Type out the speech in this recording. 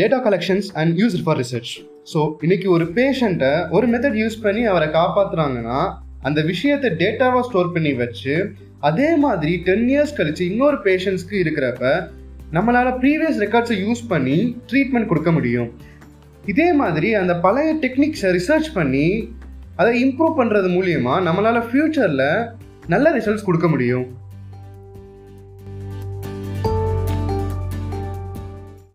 Data collections and use for research so இன்னைக்கு ஒரு பேஷண்ட்டை ஒரு மெத்தட் யூஸ் பண்ணி அவரை காப்பாத்துறாங்கன்னா அந்த விஷயத்தை டேட்டாவாக ஸ்டோர் பண்ணி வச்சு அதே மாதிரி டென் இயர்ஸ் கழிச்சு இன்னொரு பேஷண்ட்ஸ்க்கு இருக்கிறப்ப நம்மளால ப்ரீவியஸ் ரெக்கார்ட்ஸை யூஸ் பண்ணி ட்ரீட்மெண்ட் கொடுக்க முடியும். இதே மாதிரி அந்த பழைய டெக்னிக்ஸை ரிசர்ச் பண்ணி அதை இம்ப்ரூவ் பண்ணுறது மூலியமாக நம்மளால ஃப்யூச்சரில் நல்ல ரிசல்ட்ஸ் கொடுக்க முடியும்.